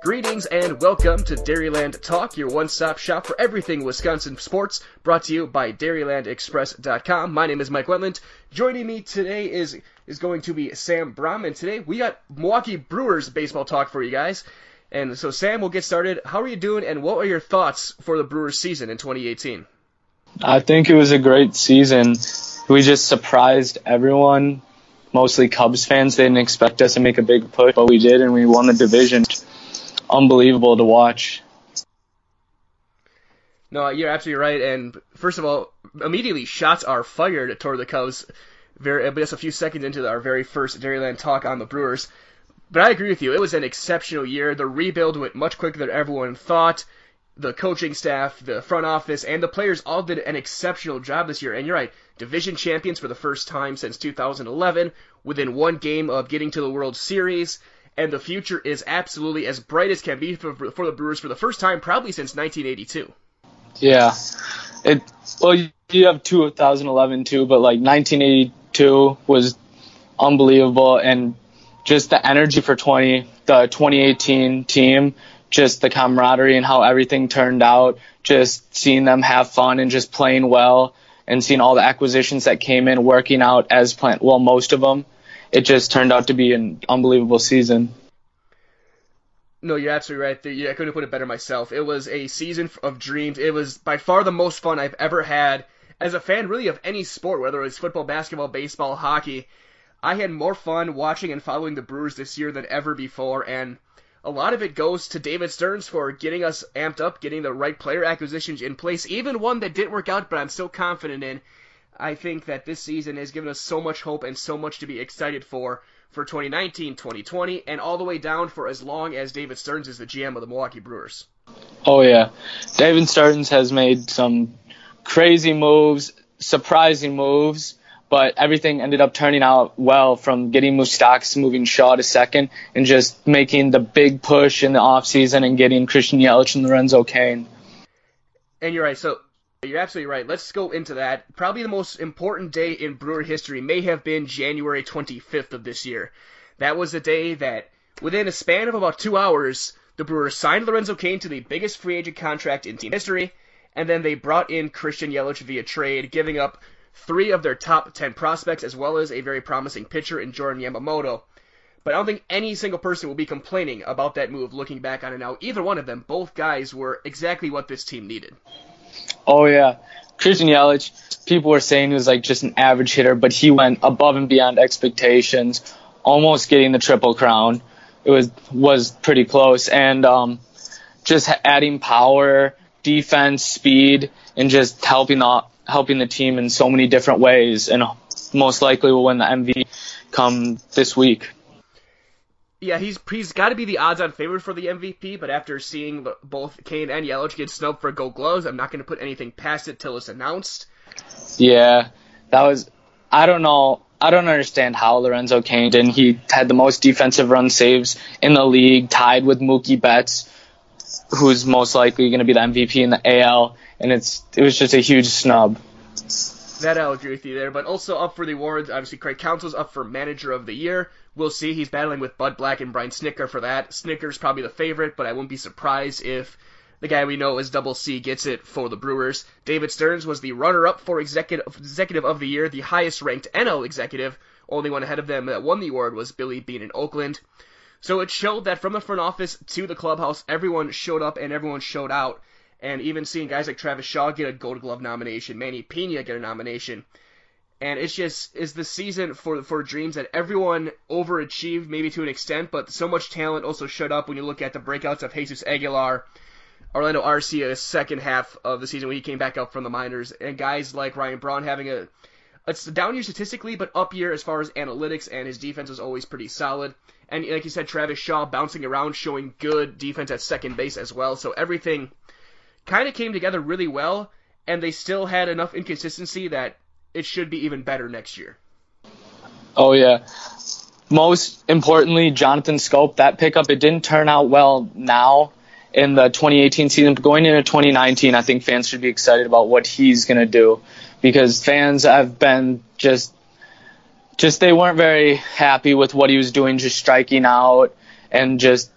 Greetings and welcome to Dairyland Talk, your one-stop shop for everything Wisconsin sports, brought to you by DairylandExpress.com. My name is Mike Wendlandt. Joining me today is is going to be Sam Brom, and today we got Milwaukee Brewers baseball talk for you guys. And so, Sam, we'll get started. How are you doing, and what are your thoughts for the Brewers season in 2018? I think it was a great season. We just surprised everyone. Mostly Cubs fans. They didn't expect us to make a big push, but we did, and we won the division. Unbelievable to watch. No, you're absolutely right. And first of all, immediately shots are fired toward the Cubs. Very, just a few seconds into our very first Dairyland talk on the Brewers. But I agree with you. It was an exceptional year. The rebuild went much quicker than everyone thought. The coaching staff, the front office, and the players all did an exceptional job this year. And you're right, division champions for the first time since 2011, within one game of getting to the World Series. And the future is absolutely as bright as can be for, for the Brewers for the first time, probably since 1982. Yeah, it. Well, you have 2011 too, but like 1982 was unbelievable, and just the energy for 20 the 2018 team, just the camaraderie and how everything turned out, just seeing them have fun and just playing well and seeing all the acquisitions that came in working out as planned, well most of them, it just turned out to be an unbelievable season. No, you're absolutely right. Yeah, I couldn't put it better myself. It was a season of dreams. It was by far the most fun I've ever had as a fan, really, of any sport, whether it was football, basketball, baseball, hockey. I had more fun watching and following the Brewers this year than ever before, and a lot of it goes to David Stearns for getting us amped up, getting the right player acquisitions in place, even one that didn't work out, but I'm still confident in. I think that this season has given us so much hope and so much to be excited for for 2019, 2020, and all the way down for as long as David Stearns is the GM of the Milwaukee Brewers. Oh yeah, David Stearns has made some crazy moves, surprising moves, but everything ended up turning out well from getting Moustakas moving Shaw to second and just making the big push in the offseason and getting Christian Yelich and Lorenzo Cain. And you're right. So you're absolutely right. Let's go into that. Probably the most important day in Brewer history may have been January 25th of this year. That was the day that, within a span of about two hours, the Brewers signed Lorenzo Cain to the biggest free agent contract in team history, and then they brought in Christian Yelich via trade, giving up three of their top 10 prospects, as well as a very promising pitcher in Jordan Yamamoto. But I don't think any single person will be complaining about that move looking back on it now. Either one of them, both guys were exactly what this team needed. Oh, yeah. Christian Yelich, people were saying he was like just an average hitter, but he went above and beyond expectations, almost getting the triple crown. It was was pretty close, and um, just adding power, defense, speed, and just helping the helping the team in so many different ways, and most likely will win the MVP come this week. Yeah, he's he's got to be the odds-on favorite for the MVP, but after seeing both Cain and Yelich get snubbed for Gold Gloves, I'm not going to put anything past it till it's announced. Yeah, that was. I don't know. I don't understand how Lorenzo Cain did. He had the most defensive run saves in the league, tied with Mookie Betts, who's most likely going to be the MVP in the AL and it's it was just a huge snub. That I'll agree with you there, but also up for the awards. Obviously, Craig Counsell's up for Manager of the Year. We'll see. He's battling with Bud Black and Brian Snitker for that. Snitker's probably the favorite, but I wouldn't be surprised if the guy we know as Double C gets it for the Brewers. David Stearns was the runner-up for executive executive of the year, the highest-ranked NL executive. Only one ahead of them that won the award was Billy Beane in Oakland. So it showed that from the front office to the clubhouse, everyone showed up and everyone showed out and even seeing guys like Travis Shaw get a Gold Glove nomination, Manny Pena get a nomination. And it's just is the season for for dreams that everyone overachieved maybe to an extent, but so much talent also showed up when you look at the breakouts of Jesus Aguilar, Orlando Arcia's second half of the season when he came back up from the minors, and guys like Ryan Braun having a it's a down year statistically, but up year as far as analytics, and his defense was always pretty solid. And like you said, Travis Shaw bouncing around, showing good defense at second base as well. So everything kind of came together really well, and they still had enough inconsistency that it should be even better next year. Oh yeah. Most importantly, Jonathan Schoop, that pickup, it didn't turn out well now in the 2018 season. But going into 2019, I think fans should be excited about what he's going to do because fans have been just just they weren't very happy with what he was doing, just striking out and just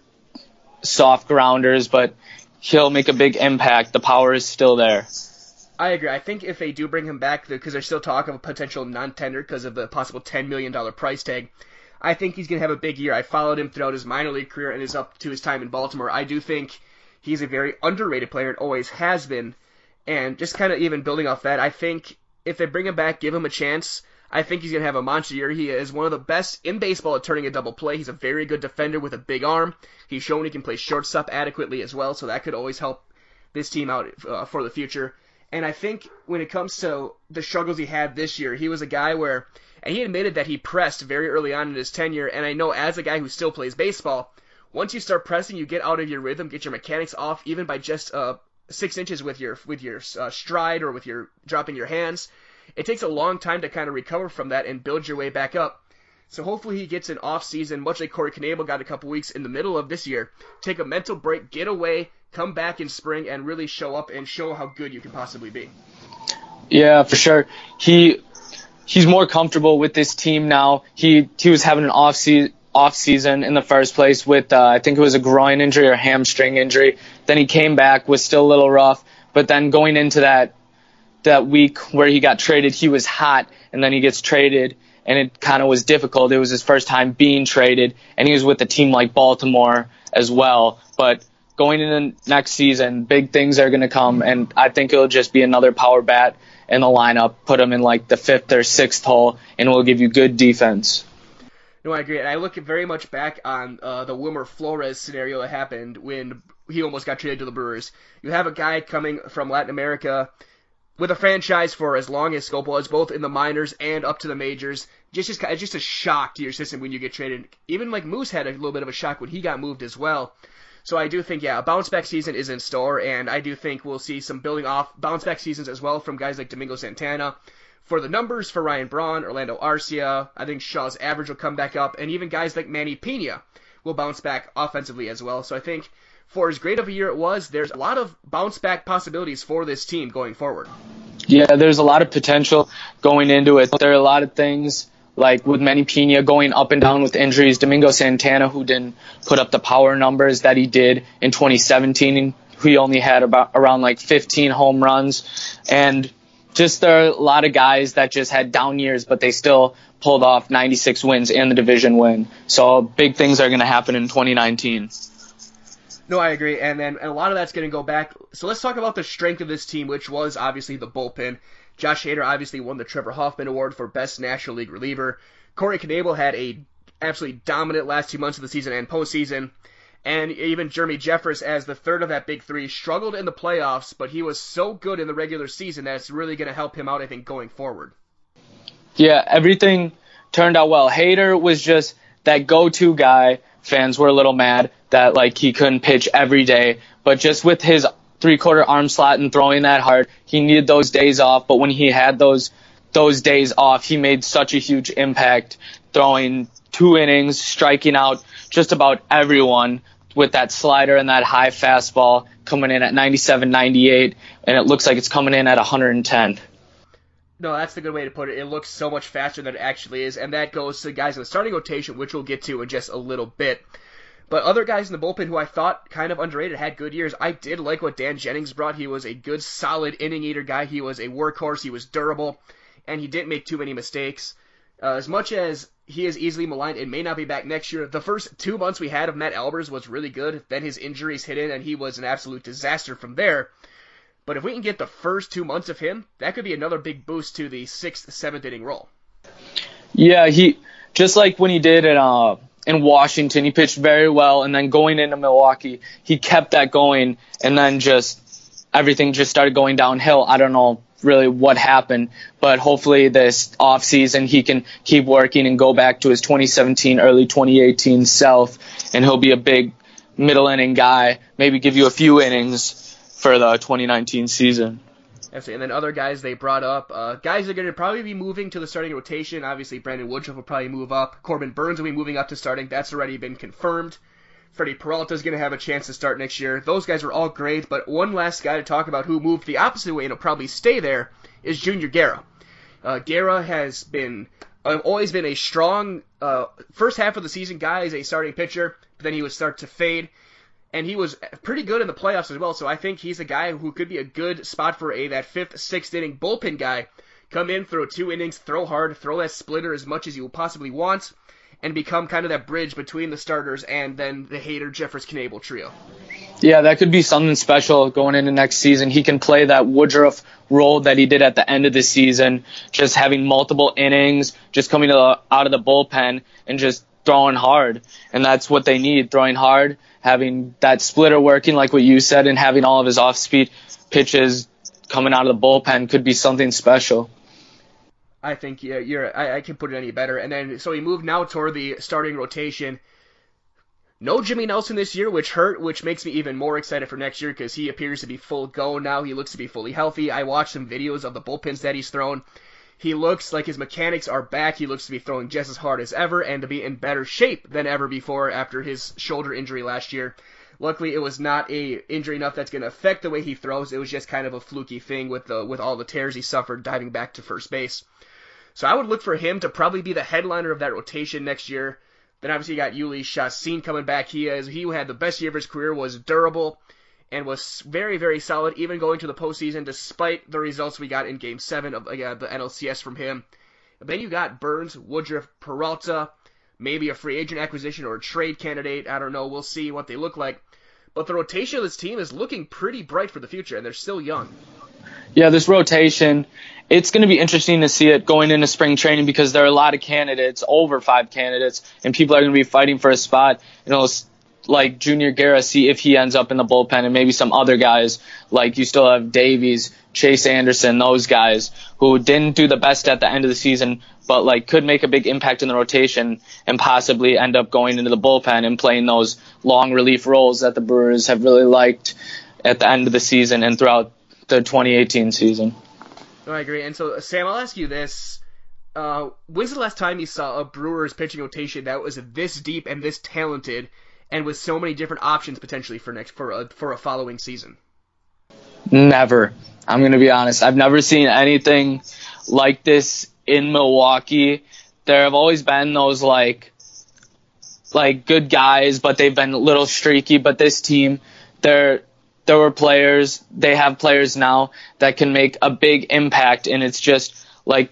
soft grounders. But he'll make a big impact. The power is still there. I agree. I think if they do bring him back, because there's still talk of a potential non-tender because of the possible $10 million price tag, I think he's going to have a big year. I followed him throughout his minor league career and is up to his time in Baltimore. I do think he's a very underrated player. It always has been. And just kind of even building off that, I think if they bring him back, give him a chance, I think he's going to have a monster year. He is one of the best in baseball at turning a double play. He's a very good defender with a big arm. He's shown he can play shortstop adequately as well, so that could always help this team out uh, for the future. And I think when it comes to the struggles he had this year, he was a guy where, and he admitted that he pressed very early on in his tenure. And I know as a guy who still plays baseball, once you start pressing, you get out of your rhythm, get your mechanics off, even by just uh, six inches with your with your uh, stride or with your dropping your hands. It takes a long time to kind of recover from that and build your way back up. So hopefully he gets an off season, much like Corey Knebel got a couple weeks in the middle of this year. Take a mental break, get away, come back in spring, and really show up and show how good you can possibly be. Yeah, for sure. He he's more comfortable with this team now. He he was having an off season off season in the first place with uh, I think it was a groin injury or hamstring injury. Then he came back was still a little rough, but then going into that that week where he got traded, he was hot, and then he gets traded, and it kind of was difficult. It was his first time being traded, and he was with a team like Baltimore as well. But going into next season, big things are going to come, and I think it'll just be another power bat in the lineup. Put him in like the fifth or sixth hole, and it will give you good defense. No, I agree. And I look very much back on uh, the Wilmer Flores scenario that happened when he almost got traded to the Brewers. You have a guy coming from Latin America with a franchise for as long as Schoop was, both in the minors and up to the majors. Just, just, just a shock to your system when you get traded. Even like Moose had a little bit of a shock when he got moved as well. So I do think, yeah, a bounce back season is in store, and I do think we'll see some building off bounce back seasons as well from guys like Domingo Santana. For the numbers for Ryan Braun, Orlando Arcia, I think Shaw's average will come back up, and even guys like Manny Pena will bounce back offensively as well. So I think for as great of a year it was, there's a lot of bounce back possibilities for this team going forward. Yeah, there's a lot of potential going into it. There are a lot of things like with Manny Pena going up and down with injuries, Domingo Santana who didn't put up the power numbers that he did in 2017. He only had about around like 15 home runs, and just there are a lot of guys that just had down years, but they still pulled off 96 wins and the division win. So big things are going to happen in 2019. No, I agree, and then and a lot of that's going to go back. So let's talk about the strength of this team, which was obviously the bullpen. Josh Hader obviously won the Trevor Hoffman Award for Best National League Reliever. Corey Knebel had a absolutely dominant last two months of the season and postseason. And even Jeremy Jeffress, as the third of that big three, struggled in the playoffs, but he was so good in the regular season that it's really going to help him out, I think, going forward. Yeah, everything turned out well. Hader was just that go-to guy. Fans were a little mad that like he couldn't pitch every day, but just with his three-quarter arm slot and throwing that hard, he needed those days off. But when he had those those days off, he made such a huge impact, throwing two innings, striking out just about everyone with that slider and that high fastball coming in at 97, 98, and it looks like it's coming in at 110. No, that's the good way to put it. It looks so much faster than it actually is, and that goes to guys in the starting rotation, which we'll get to in just a little bit. But other guys in the bullpen who I thought kind of underrated had good years. I did like what Dan Jennings brought. He was a good, solid inning eater guy. He was a workhorse. He was durable, and he didn't make too many mistakes. Uh, as much as he is easily maligned and may not be back next year, the first two months we had of Matt Albers was really good. Then his injuries hit in, and he was an absolute disaster from there. But if we can get the first two months of him, that could be another big boost to the sixth, seventh inning role. Yeah, he just like when he did in uh in Washington, he pitched very well, and then going into Milwaukee, he kept that going, and then just everything just started going downhill. I don't know really what happened, but hopefully this off season he can keep working and go back to his 2017, early 2018 self, and he'll be a big middle inning guy. Maybe give you a few innings for the 2019 season. And then other guys they brought up, uh, guys are going to probably be moving to the starting rotation. Obviously, Brandon Woodruff will probably move up. Corbin Burnes will be moving up to starting. That's already been confirmed. Freddie Peralta is going to have a chance to start next year. Those guys are all great, but one last guy to talk about who moved the opposite way and will probably stay there is Junior Guerra. Uh, Guerra has been uh, always been a strong uh, first half of the season guy as a starting pitcher, but then he would start to fade and he was pretty good in the playoffs as well. So I think he's a guy who could be a good spot for a that fifth, sixth inning bullpen guy. Come in, throw two innings, throw hard, throw that splitter as much as you possibly want, and become kind of that bridge between the starters and then the Hader, Jeffress, Knebel trio. Yeah, that could be something special going into next season. He can play that Woodruff role that he did at the end of the season, just having multiple innings, just coming the, out of the bullpen and just throwing hard. And that's what they need, throwing hard having that splitter working like what you said and having all of his off speed pitches coming out of the bullpen could be something special. I think yeah, you're. I, I can put it any better. And then so he moved now toward the starting rotation. No Jimmy Nelson this year, which hurt, which makes me even more excited for next year because he appears to be full go now. He looks to be fully healthy. I watched some videos of the bullpens that he's thrown. He looks like his mechanics are back. He looks to be throwing just as hard as ever and to be in better shape than ever before after his shoulder injury last year. Luckily, it was not a injury enough that's going to affect the way he throws. It was just kind of a fluky thing with the with all the tears he suffered diving back to first base. So I would look for him to probably be the headliner of that rotation next year. Then obviously you got Jhoulys Chacin coming back. He is he had the best year of his career, was durable, and was very, very solid, even going to the postseason, despite the results we got in Game 7 of uh, the NLCS from him. then you got Burnes, Woodruff, Peralta, maybe a free agent acquisition or a trade candidate. I don't know. We'll see what they look like. But the rotation of this team is looking pretty bright for the future, and they're still young. Yeah, this rotation, it's going to be interesting to see it going into spring training because there are a lot of candidates, over five candidates, and people are going to be fighting for a spot. You know, like Junior Guerra, see if he ends up in the bullpen, and maybe some other guys like you still have Davies, Chase Anderson, those guys who didn't do the best at the end of the season, but like could make a big impact in the rotation and possibly end up going into the bullpen and playing those long relief roles that the Brewers have really liked at the end of the season and throughout the 2018 season. No, I agree. And so, Sam, I'll ask you this. Uh, when's the last time you saw a Brewers pitching rotation that was this deep and this talented and with so many different options potentially for next for a for a following season? Never. I'm going to be honest. I've never seen anything like this in Milwaukee. There have always been those like like good guys, but they've been a little streaky. But this team, there there were players. They have players now that can make a big impact, and it's just like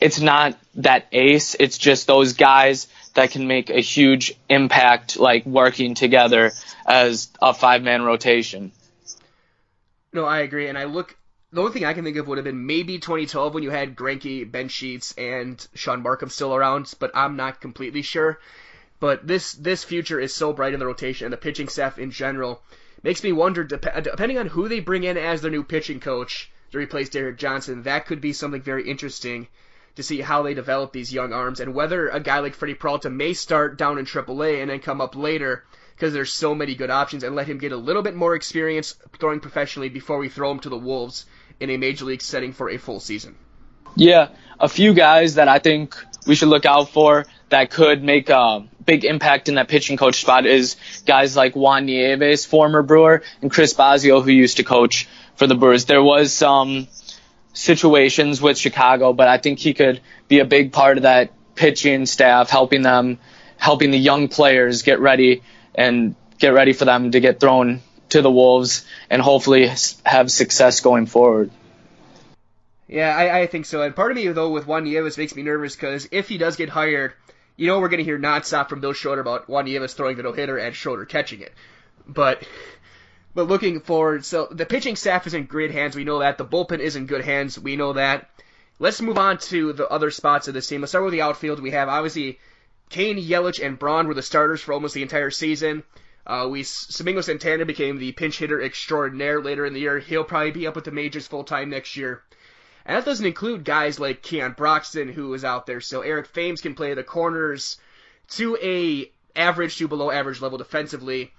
it's not that ace. It's just those guys that can make a huge impact, like working together as a five man rotation. No, I agree. And I look, the only thing I can think of would have been maybe 2012 when you had Greinke, Ben Sheets, and Shaun Marcum still around, but I'm not completely sure. But this this future is so bright in the rotation and the pitching staff in general makes me wonder, dep- uh, depending on who they bring in as their new pitching coach to replace Derek Johnson, that could be something very interesting to see how they develop these young arms and whether a guy like Freddie Peralta may start down in AAA and then come up later because there's so many good options and let him get a little bit more experience throwing professionally before we throw him to the Wolves in a major league setting for a full season. Yeah, a few guys that I think we should look out for that could make a big impact in that pitching coach spot is guys like Juan Nieves, former Brewer, and Chris Bosio, who used to coach for the Brewers. There was some situations with Chicago, but I think he could be a big part of that pitching staff, helping them, helping the young players get ready and get ready for them to get thrown to the Wolves and hopefully have success going forward. Yeah, I, I think so. And part of me, though, with Juan Nieves makes me nervous because if he does get hired, you know we're going to hear nonstop from Bill Schroeder about Juan Nieves throwing the no hitter and Schroeder catching it. But But looking forward, so the pitching staff is in great hands. We know that. The bullpen is in good hands. We know that. Let's move on to the other spots of this team. Let's start with the outfield. We have obviously Cain, Yelich, and Braun were the starters for almost the entire season. Uh, we Domingo Santana became the pinch hitter extraordinaire later in the year. He'll probably be up with the majors full time next year. And that doesn't include guys like Keon Broxton, who is out there So Eric Thames can play the corners to a average to below average level defensively.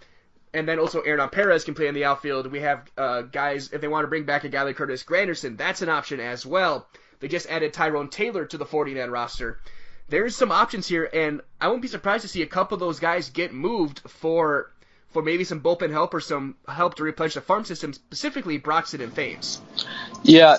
And then also Hernan Perez can play in the outfield. We have uh, guys, if they want to bring back a guy like Curtis Granderson, that's an option as well. They just added Tyrone Taylor to the 40-man roster. There's some options here, and I wouldn't be surprised to see a couple of those guys get moved for for maybe some bullpen help or some help to replenish the farm system, specifically Broxton and Thames. Yeah,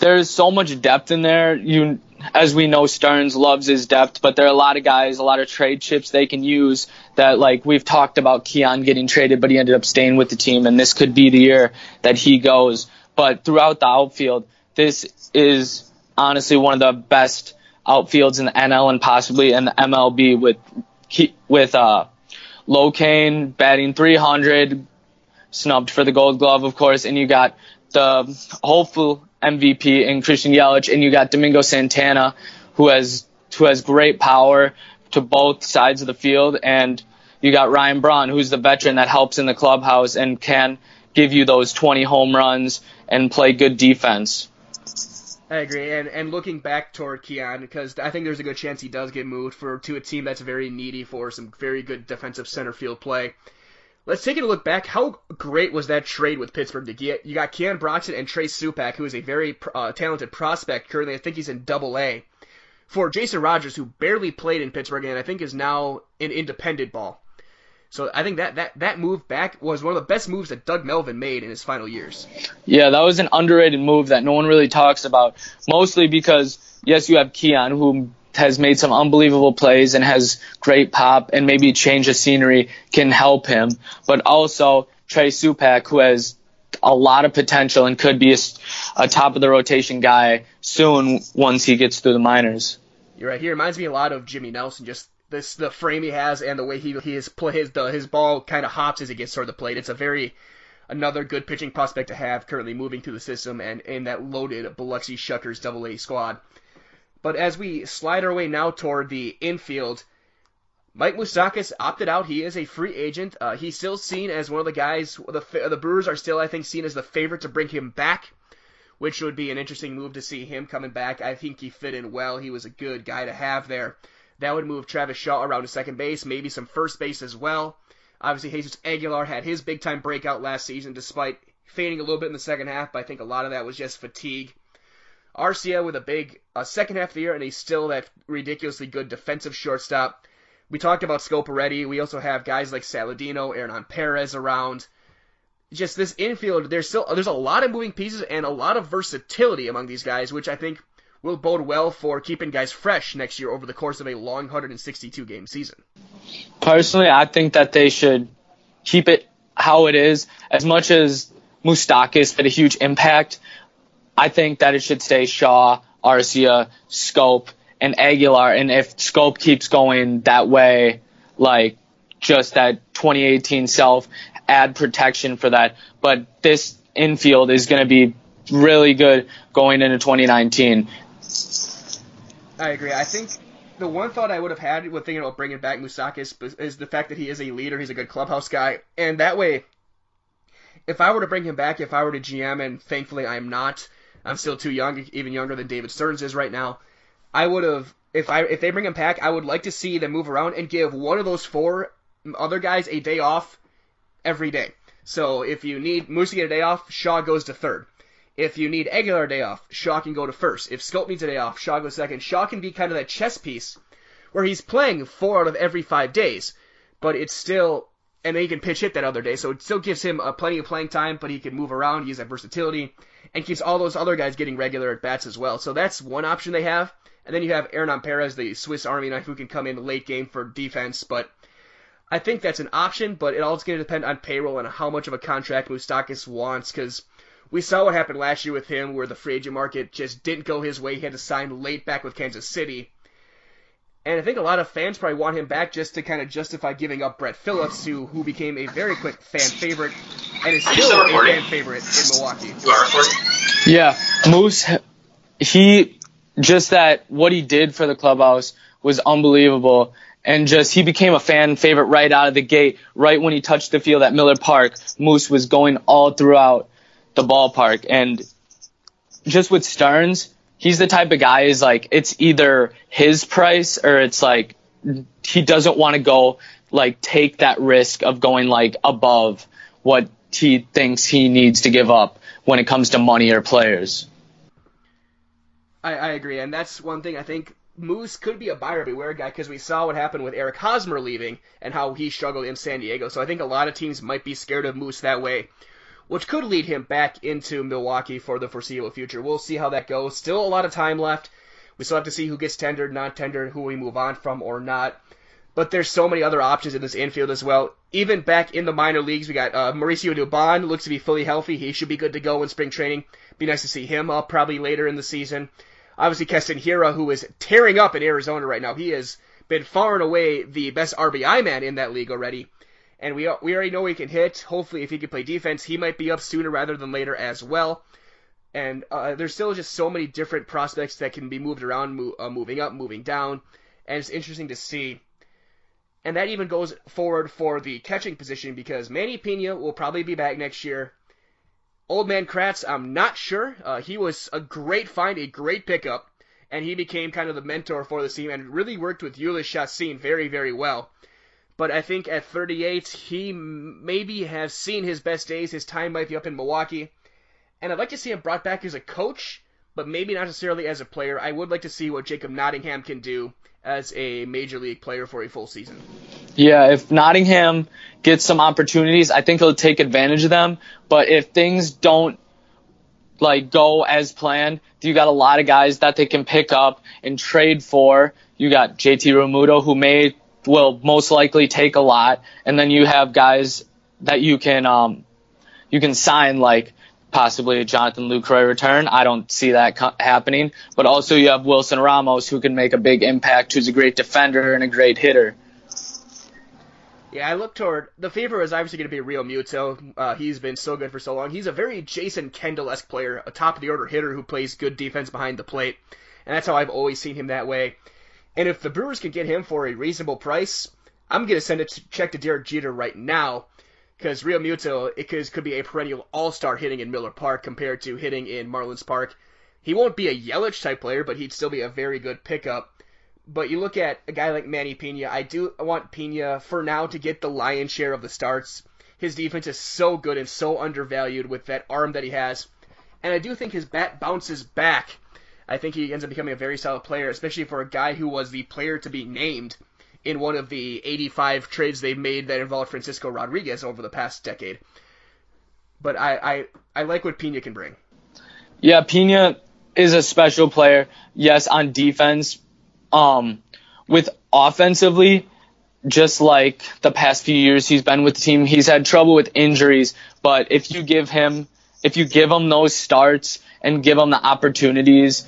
there's so much depth in there. You, as we know, Stearns loves his depth, but there are a lot of guys, a lot of trade chips they can use. That like we've talked about Keon getting traded, but he ended up staying with the team, and this could be the year that he goes. But throughout the outfield, this is honestly one of the best outfields in the NL and possibly in the MLB with with uh, Locaine batting 300, snubbed for the Gold Glove, of course, and you got the hopeful MVP in Christian Yelich, and you got Domingo Santana, who has who has great power to both sides of the field, and you got Ryan Braun, who's the veteran that helps in the clubhouse and can give you those 20 home runs and play good defense. I agree, and and looking back toward Keon, because I think there's a good chance he does get moved for to a team that's very needy for some very good defensive center field play. Let's take a look back. How great was that trade with Pittsburgh to get? You got Keon Broxton and Trey Supak, who is a very uh, talented prospect currently. I think he's in Double A. For Jason Rogers, who barely played in Pittsburgh and I think is now in independent ball. So I think that, that, that move back was one of the best moves that Doug Melvin made in his final years. Yeah, that was an underrated move that no one really talks about. Mostly because, yes, you have Keon, who has made some unbelievable plays and has great pop and maybe change of scenery can help him. But also Trey Supak, who has a lot of potential and could be a, a top of the rotation guy soon once he gets through the minors. You're right. He reminds me a lot of Jimmy Nelson, just this the frame he has and the way he he is play his the, his ball kind of hops as it gets toward the plate. It's a very another good pitching prospect to have currently moving through the system and in that loaded Biloxi Shuckers Double A squad. But as we slide our way now toward the infield, Mike Moustakas opted out. He is a free agent. Uh, he's still seen as one of the guys. The the Brewers are still, I think, seen as the favorite to bring him back, which would be an interesting move to see him coming back. I think he fit in well. He was a good guy to have there. That would move Travis Shaw around to second base, maybe some first base as well. Obviously, Jesus Aguilar had his big time breakout last season, despite fading a little bit in the second half, but I think a lot of that was just fatigue. Arcia with a big uh, second half of the year, and he's still that ridiculously good defensive shortstop. We talked about Schoop already. We also have guys like Saladino, Hernan Perez around. Just this infield, there's still there's a lot of moving pieces and a lot of versatility among these guys, which I think will bode well for keeping guys fresh next year over the course of a long 162 game season. Personally, I think that they should keep it how it is. As much as Moustakas had a huge impact, I think that it should stay Shaw, Arcia, Schoop, and Aguilar. And if Schoop keeps going that way, like just that 2018 self, add protection for that. But this infield is going to be really good going into 2019. I agree. I think the one thought I would have had with thinking about bringing back Moustakas is the fact that he is a leader. He's a good clubhouse guy, and that way, if I were to bring him back, if I were to GM, and thankfully I'm not, I'm still too young, even younger than David Stearns is right now. I would have, if I if they bring him back, I would like to see them move around and give one of those four other guys a day off every day. So if you need Moose to get a day off, Shaw goes to third. If you need Aguilar a day off, Shaw can go to first. If Schoop needs a day off, Shaw goes second. Shaw can be kind of that chess piece where he's playing four out of every five days, but it's still, and then he can pitch hit that other day, so it still gives him uh, plenty of playing time, but he can move around, use that versatility, and keeps all those other guys getting regular at bats as well. So that's one option they have. And then you have Hernan Perez, the Swiss Army knife, who can come in late game for defense, but I think that's an option, but it all's going to depend on payroll and how much of a contract Moustakas wants, because we saw what happened last year with him, where the free agent market just didn't go his way. He had to sign late back with Kansas City. And I think a lot of fans probably want him back just to kind of justify giving up Brett Phillips, who who became a very quick fan favorite and is still a fan favorite in Milwaukee. You are recording. Yeah, Moose, he just that what he did for the clubhouse was unbelievable. And just he became a fan favorite right out of the gate. Right when he touched the field at Miller Park, Moose was going all throughout the ballpark. And just with Stearns, he's the type of guy is like it's either his price or it's like he doesn't want to go like take that risk of going like above what he thinks he needs to give up when it comes to money or players. I, I agree, and that's one thing I think Moose could be a buyer beware guy because we saw what happened with Eric Hosmer leaving and how he struggled in San Diego. So I think a lot of teams might be scared of Moose that way which could lead him back into Milwaukee for the foreseeable future. We'll see how that goes. Still a lot of time left. We still have to see who gets tendered, not tendered, who we move on from or not. But there's so many other options in this infield as well. Even back in the minor leagues, we got uh, Mauricio Dubon, looks to be fully healthy. He should be good to go in spring training. Be nice to see him up probably later in the season. Obviously, Keston Hiura, who is tearing up in Arizona right now. He has been far and away the best RBI man in that league already and we we already know he can hit. Hopefully, if he can play defense, he might be up sooner rather than later as well. And uh, there's still just so many different prospects that can be moved around, uh, moving up, moving down, and it's interesting to see. And that even goes forward for the catching position because Manny Pena will probably be back next year. Old man Kratz, I'm not sure. Uh, he was a great find, a great pickup, and he became kind of the mentor for the team and really worked with Jhoulys Chacin very, very well but I think at 38, he maybe has seen his best days. His time might be up in Milwaukee. And I'd like to see him brought back as a coach, but maybe not necessarily as a player. I would like to see what Jacob Nottingham can do as a major league player for a full season. Yeah, if Nottingham gets some opportunities, I think he'll take advantage of them. But if things don't like go as planned, you got a lot of guys that they can pick up and trade for. You got JT Realmuto who may will most likely take a lot, and then you have guys that you can um, you can sign like possibly a Jonathan Lucroy return. I don't see that co- happening. But also you have Wilson Ramos who can make a big impact, who's a great defender and a great hitter. Yeah, I look toward the favorite is obviously going to be Realmuto. Uh, he's been so good for so long. He's a very Jason Kendall-esque player, a top of the order hitter who plays good defense behind the plate, and that's how I've always seen him that way. And if the Brewers can get him for a reasonable price, I'm going to send a check to Derek Jeter right now because Realmuto it could, could be a perennial all-star hitting in Miller Park compared to hitting in Marlins Park. He won't be a Yelich type player, but he'd still be a very good pickup. But you look at a guy like Manny Pena. I do want Pena for now to get the lion's share of the starts. His defense is so good and so undervalued with that arm that he has, and I do think his bat bounces back I think he ends up becoming a very solid player, especially for a guy who was the player to be named in one of the 85 trades they've made that involved Francisco Rodriguez over the past decade. But I, I, I like what Pena can bring. Yeah, Pena is a special player. Yes, on defense. Um, with offensively, just like the past few years he's been with the team, he's had trouble with injuries. But if you give him, if you give him those starts and give him the opportunities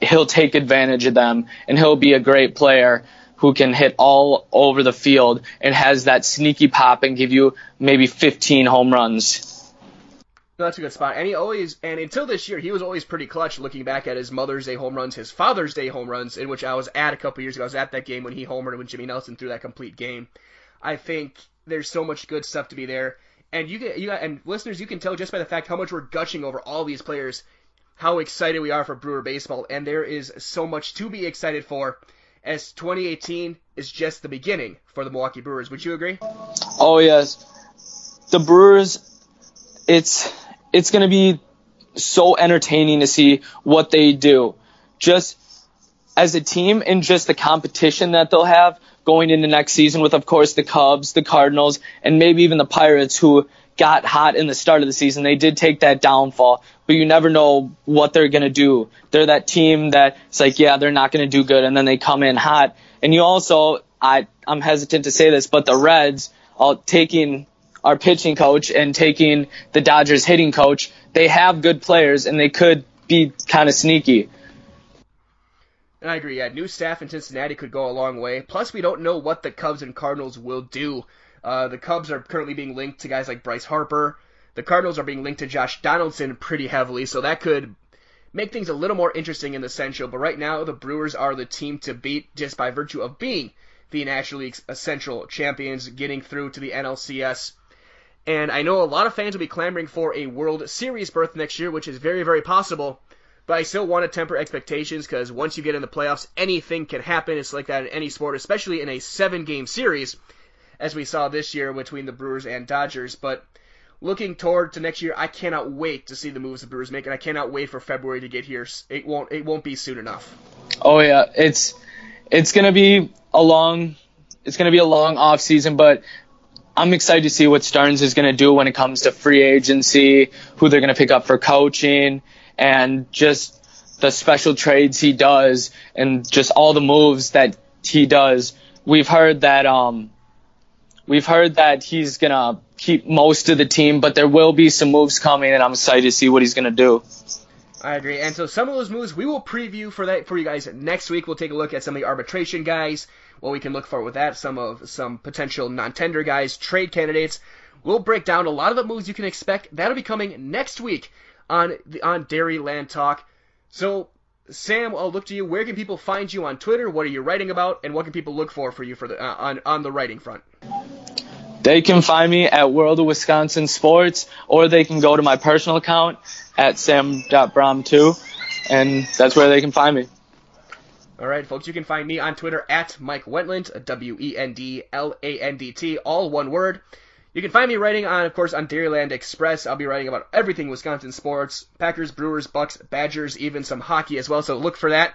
he'll take advantage of them and he'll be a great player who can hit all over the field and has that sneaky pop and give you maybe 15 home runs. No, that's a good spot. And he always, and until this year, he was always pretty clutch looking back at his Mother's Day home runs, his Father's Day home runs, in which I was at a couple years ago. I was at that game when he homered when Jimmy Nelson threw that complete game. I think there's so much good stuff to be there. And you get, you and listeners, you can tell just by the fact how much we're gushing over all these players how excited we are for Brewer baseball, and there is so much to be excited for. As 2018 is just the beginning for the Milwaukee Brewers. Would you agree? Oh yes, the Brewers. It's it's going to be so entertaining to see what they do, just as a team and just the competition that they'll have going into next season with, of course, the Cubs, the Cardinals, and maybe even the Pirates, who got hot in the start of the season. They did take that downfall, but you never know what they're going to do. They're that team that it's like, yeah, they're not going to do good, and then they come in hot. And you also, I, I'm hesitant to say this, but the Reds, all taking our pitching coach and taking the Dodgers hitting coach, they have good players, and they could be kind of sneaky. And I agree. Yeah, new staff in Cincinnati could go a long way. Plus, we don't know what the Cubs and Cardinals will do. Uh, the Cubs are currently being linked to guys like Bryce Harper. The Cardinals are being linked to Josh Donaldson pretty heavily, so that could make things a little more interesting in the Central. But right now, the Brewers are the team to beat just by virtue of being the National League Central champions, getting through to the NLCS. And I know a lot of fans will be clamoring for a World Series berth next year, which is very, very possible. But I still want to temper expectations because once you get in the playoffs, anything can happen. It's like that in any sport, especially in a seven game series, as we saw this year between the Brewers and Dodgers. But looking toward to next year, I cannot wait to see the moves the Brewers make, and I cannot wait for February to get here. It won't it won't be soon enough. Oh yeah, it's it's gonna be a long it's gonna be a long off season, but I'm excited to see what Stearns is gonna do when it comes to free agency, who they're gonna pick up for coaching and just the special trades he does and just all the moves that he does. We've heard that um we've heard that he's gonna keep most of the team, but there will be some moves coming and I'm excited to see what he's gonna do. I agree. And so some of those moves we will preview for that for you guys next week. We'll take a look at some of the arbitration guys, what we can look for with that, some of some potential non-tender guys, trade candidates. We'll break down a lot of the moves you can expect. That'll be coming next week on the on Dairyland Talk. So, Sam, I'll look to you. Where can people find you on Twitter? What are you writing about, and what can people look for for you for the uh, on on the writing front? They can find me at World of Wisconsin Sports, or they can go to my personal account at sam.brom2, and that's where they can find me. All right, folks, you can find me on Twitter at Mike Wendlandt, W E N D L A N D T, all one word. You can find me writing on, of course, on Dairyland Express. I'll be writing about everything Wisconsin sports, Packers, Brewers, Bucks, Badgers, even some hockey as well. So look for that.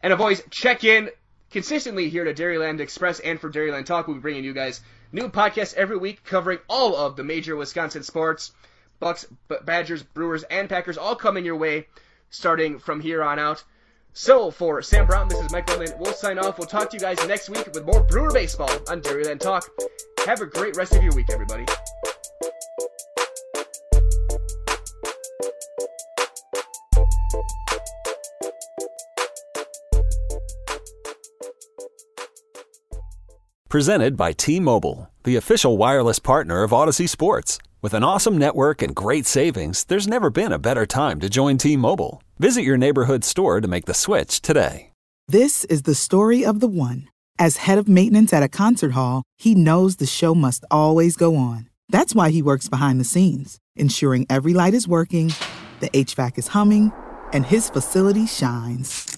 And of always, check in consistently here to Dairyland Express and for Dairyland Talk. We'll be bringing you guys new podcasts every week covering all of the major Wisconsin sports, Bucks, Badgers, Brewers, and Packers, all coming your way starting from here on out. So for Sam Brom, this is Mike Wendlandt. We'll sign off. We'll talk to you guys next week with more Brewer baseball on Dairyland Talk. Have a great rest of your week, everybody. Presented by T Mobile, the official wireless partner of Audacy Sports. With an awesome network and great savings, there's never been a better time to join T Mobile. Visit your neighborhood store to make the switch today. This is the story of the one. As head of maintenance at a concert hall, he knows the show must always go on. That's why he works behind the scenes, ensuring every light is working, the HVAC is humming, and his facility shines.